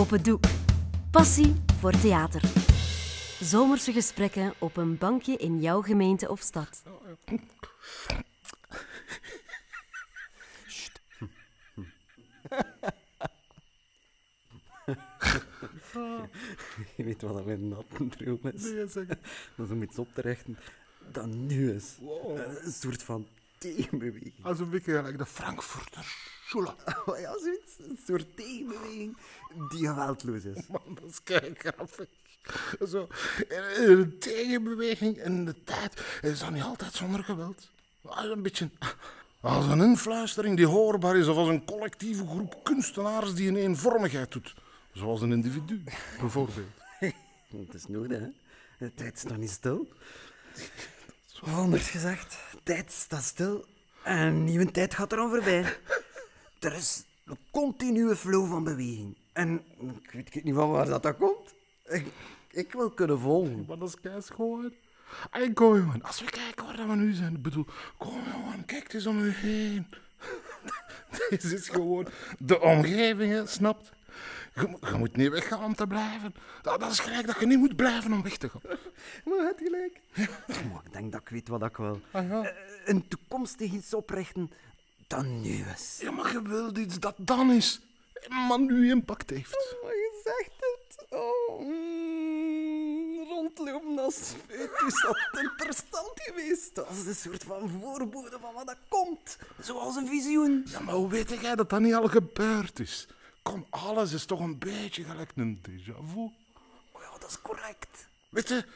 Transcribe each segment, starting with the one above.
Open doek. Passie voor theater. Zomerse gesprekken op een bankje in jouw gemeente of stad. Je weet wat dat met natten droom is. Nee, zeg. Dat is om iets op te richten dat nu is. Een soort van tegenbeweging. Als een beetje gelijk de Frankfurter Schule. Oh ja, zoiets. Een soort tegenbeweging die geweldloos is. Man, dat is kei grappig. Zo, een tegenbeweging in de tijd is dat niet altijd zonder geweld. Een beetje als een influistering die hoorbaar is, of als een collectieve groep kunstenaars die een eenvormigheid doet. Zoals een individu, bijvoorbeeld. Het is nodig, hè? De tijd staat niet stil. Anders gezegd, tijd staat stil en een nieuwe tijd gaat er aan voorbij. Er is een continue flow van beweging. En ik weet niet van waar dat, dat komt. Ik, ik wil kunnen volgen. Maar dat is kei schoon. En kom jongen, als we kijken waar we nu zijn, ik bedoel, kom jongen, kijk eens om u heen. Dit is gewoon de omgeving, snapt? Je, mo- je moet niet weggaan om te blijven. Dat, dat is gelijk dat je niet moet blijven om weg te gaan. Maar je hebt gelijk. Maar ik denk dat ik weet wat ik wil. Ah, ja. Eh, Een toekomstig iets oprichten dat nu is. Ja, maar je wilt iets dat dan is, maar nu impact heeft. Maar je zegt het. Oh, mm, rondlopen als is interessant geweest. Dat is een soort van voorbode van wat dat komt. Zoals een visioen. Ja, maar hoe weet jij dat dat niet al gebeurd is? Kom, alles is toch een beetje gelijk een déjà vu. Oh ja, dat is correct. Weet je, we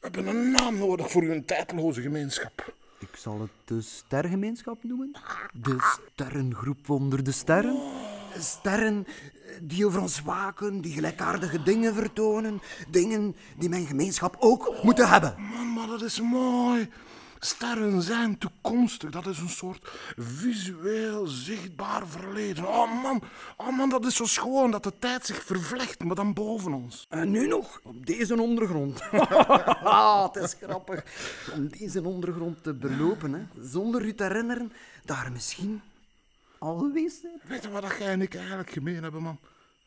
hebben een naam nodig voor uw tijdloze gemeenschap. Ik zal het de sterrengemeenschap noemen. De sterrengroep onder de sterren. Sterren eh, die over ons waken, die gelijkaardige dingen vertonen. Dingen die mijn gemeenschap ook moeten hebben. Man, maar dat is mooi. Sterren zijn toekomstig. Dat is een soort visueel zichtbaar verleden. Oh man, oh man, dat is zo schoon dat de tijd zich vervlecht, maar dan boven ons. En nu nog, op deze ondergrond. het is grappig om deze ondergrond te belopen, hè, zonder u te herinneren dat er misschien al geweest bent. Weet je wat dat jij en ik eigenlijk gemeen hebben, man?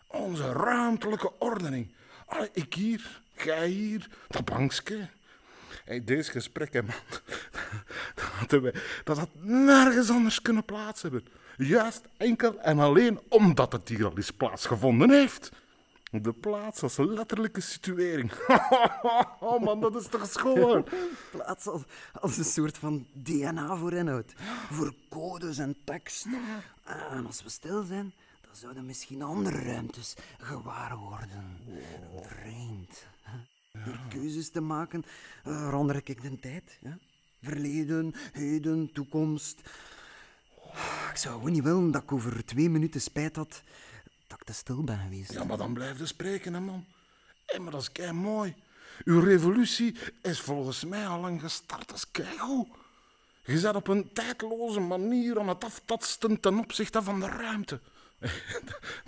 Onze ruimtelijke ordening. Allee, ik hier, jij hier, dat bankske. Hey, deze gesprekken, man, dat hadden wij, dat had nergens anders kunnen plaats hebben. Juist enkel en alleen omdat het hier al eens plaatsgevonden heeft. De plaats als letterlijke situering. Oh man, dat is toch schoon? Plaats als, als een soort van DNA voor inhoud. Voor codes en tekst. En als we stil zijn, dan zouden misschien andere ruimtes gewaar worden. Vreemd. hè. Door keuzes te maken eh, verander ik de tijd. Ja? Verleden, heden, toekomst. Ik zou gewoon niet willen dat ik over twee minuten spijt had dat ik te stil ben geweest. Ja, maar dan blijf je spreken, hè, man. Hé, maar dat is kei mooi. Uw revolutie is volgens mij al lang gestart. Dat is keigoed. Je zet op een tijdloze manier aan het aftatsten ten opzichte van de ruimte.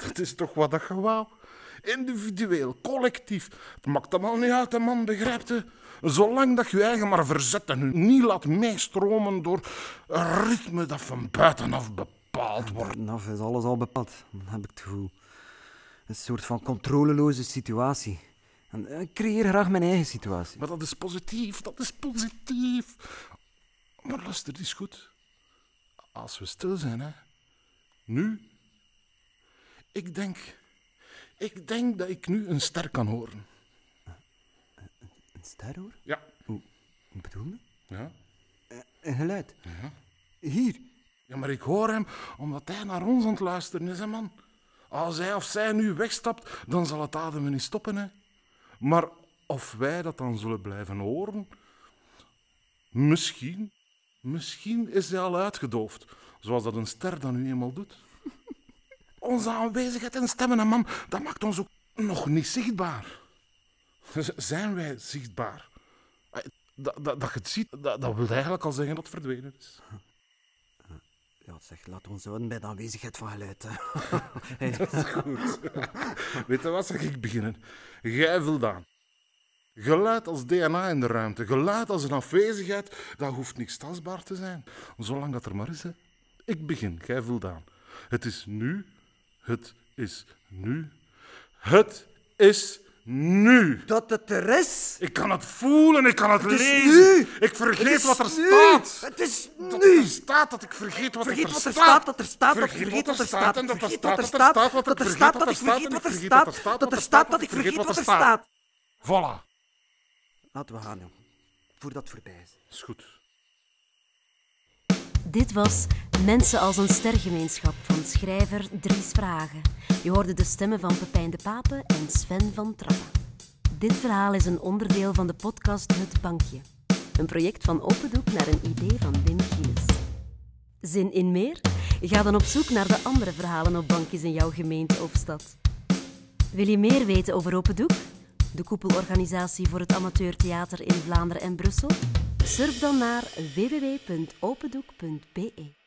Dat is toch wat dat je? Individueel, collectief. Het maakt allemaal niet uit, hè, man, begrijpt je? Zolang dat je eigen maar verzet en je niet laat meestromen door een ritme dat van buitenaf bepaald wordt. Buitenaf is alles al bepaald, dan heb ik het gevoel. Een soort van controleloze situatie. En eh, ik creëer graag mijn eigen situatie. Maar dat is positief, dat is positief. Maar luister eens goed. Als we stil zijn, hè. Nu. Ik denk... Ik denk dat ik nu een ster kan horen. Een ster hoor? Ja. Hoe bedoel je? Ja. Een geluid. Hier. Ja, maar ik hoor hem omdat hij naar ons aan het luisteren is, hè, man. Als hij of zij nu wegstapt, dan zal het ademen niet stoppen, hè. Maar of wij dat dan zullen blijven horen... Misschien, misschien is hij al uitgedoofd. Zoals dat een ster dan nu eenmaal doet. Onze aanwezigheid en stemmen, hè, man, dat maakt ons ook nog niet zichtbaar. Zijn wij zichtbaar? Dat, dat, dat je het ziet, dat, dat wil eigenlijk al zeggen dat het verdwenen is. Ja, zeg, laat ons houden bij de aanwezigheid van geluid. hè. Goed. Weet je wat, zeg ik beginnen? Jij Vuldaan. Geluid als DNA in de ruimte, geluid als een afwezigheid, dat hoeft niks tastbaar te zijn. Zolang dat er maar is, hè. Ik begin, jij Vuldaan. Het is nu, het is nu, Het is nu. Dat het er is. Ik kan het voelen, ik kan het, Het is lezen. nu. Ik vergeet wat er nu. staat. Het is Dat nu. er staat, dat ik vergeet wat Vergeet er wat er staat. dat er staat, dat ik Vergeet wat er staat dat er vergeet staat, wat er dat staat, dat er staat, dat ik vergeet wat er staat, dat er staat, dat ik vergeet wat er staat. Voilà. Laten we gaan, jong. Voordat het voorbij is. Is goed. Dit was Mensen als een stergemeenschap van schrijver Dries Vragen. Je hoorde de stemmen van Pepijn de Pape en Sven van Trappen. Dit verhaal is een onderdeel van de podcast Het Bankje. Een project van Opendoek naar een idee van Wim Gilles. Zin in meer? Ga dan op zoek naar de andere verhalen op bankjes in jouw gemeente of stad. Wil je meer weten over Opendoek? De koepelorganisatie voor het amateurtheater in Vlaanderen en Brussel? Surf dan naar www.opendoek.be.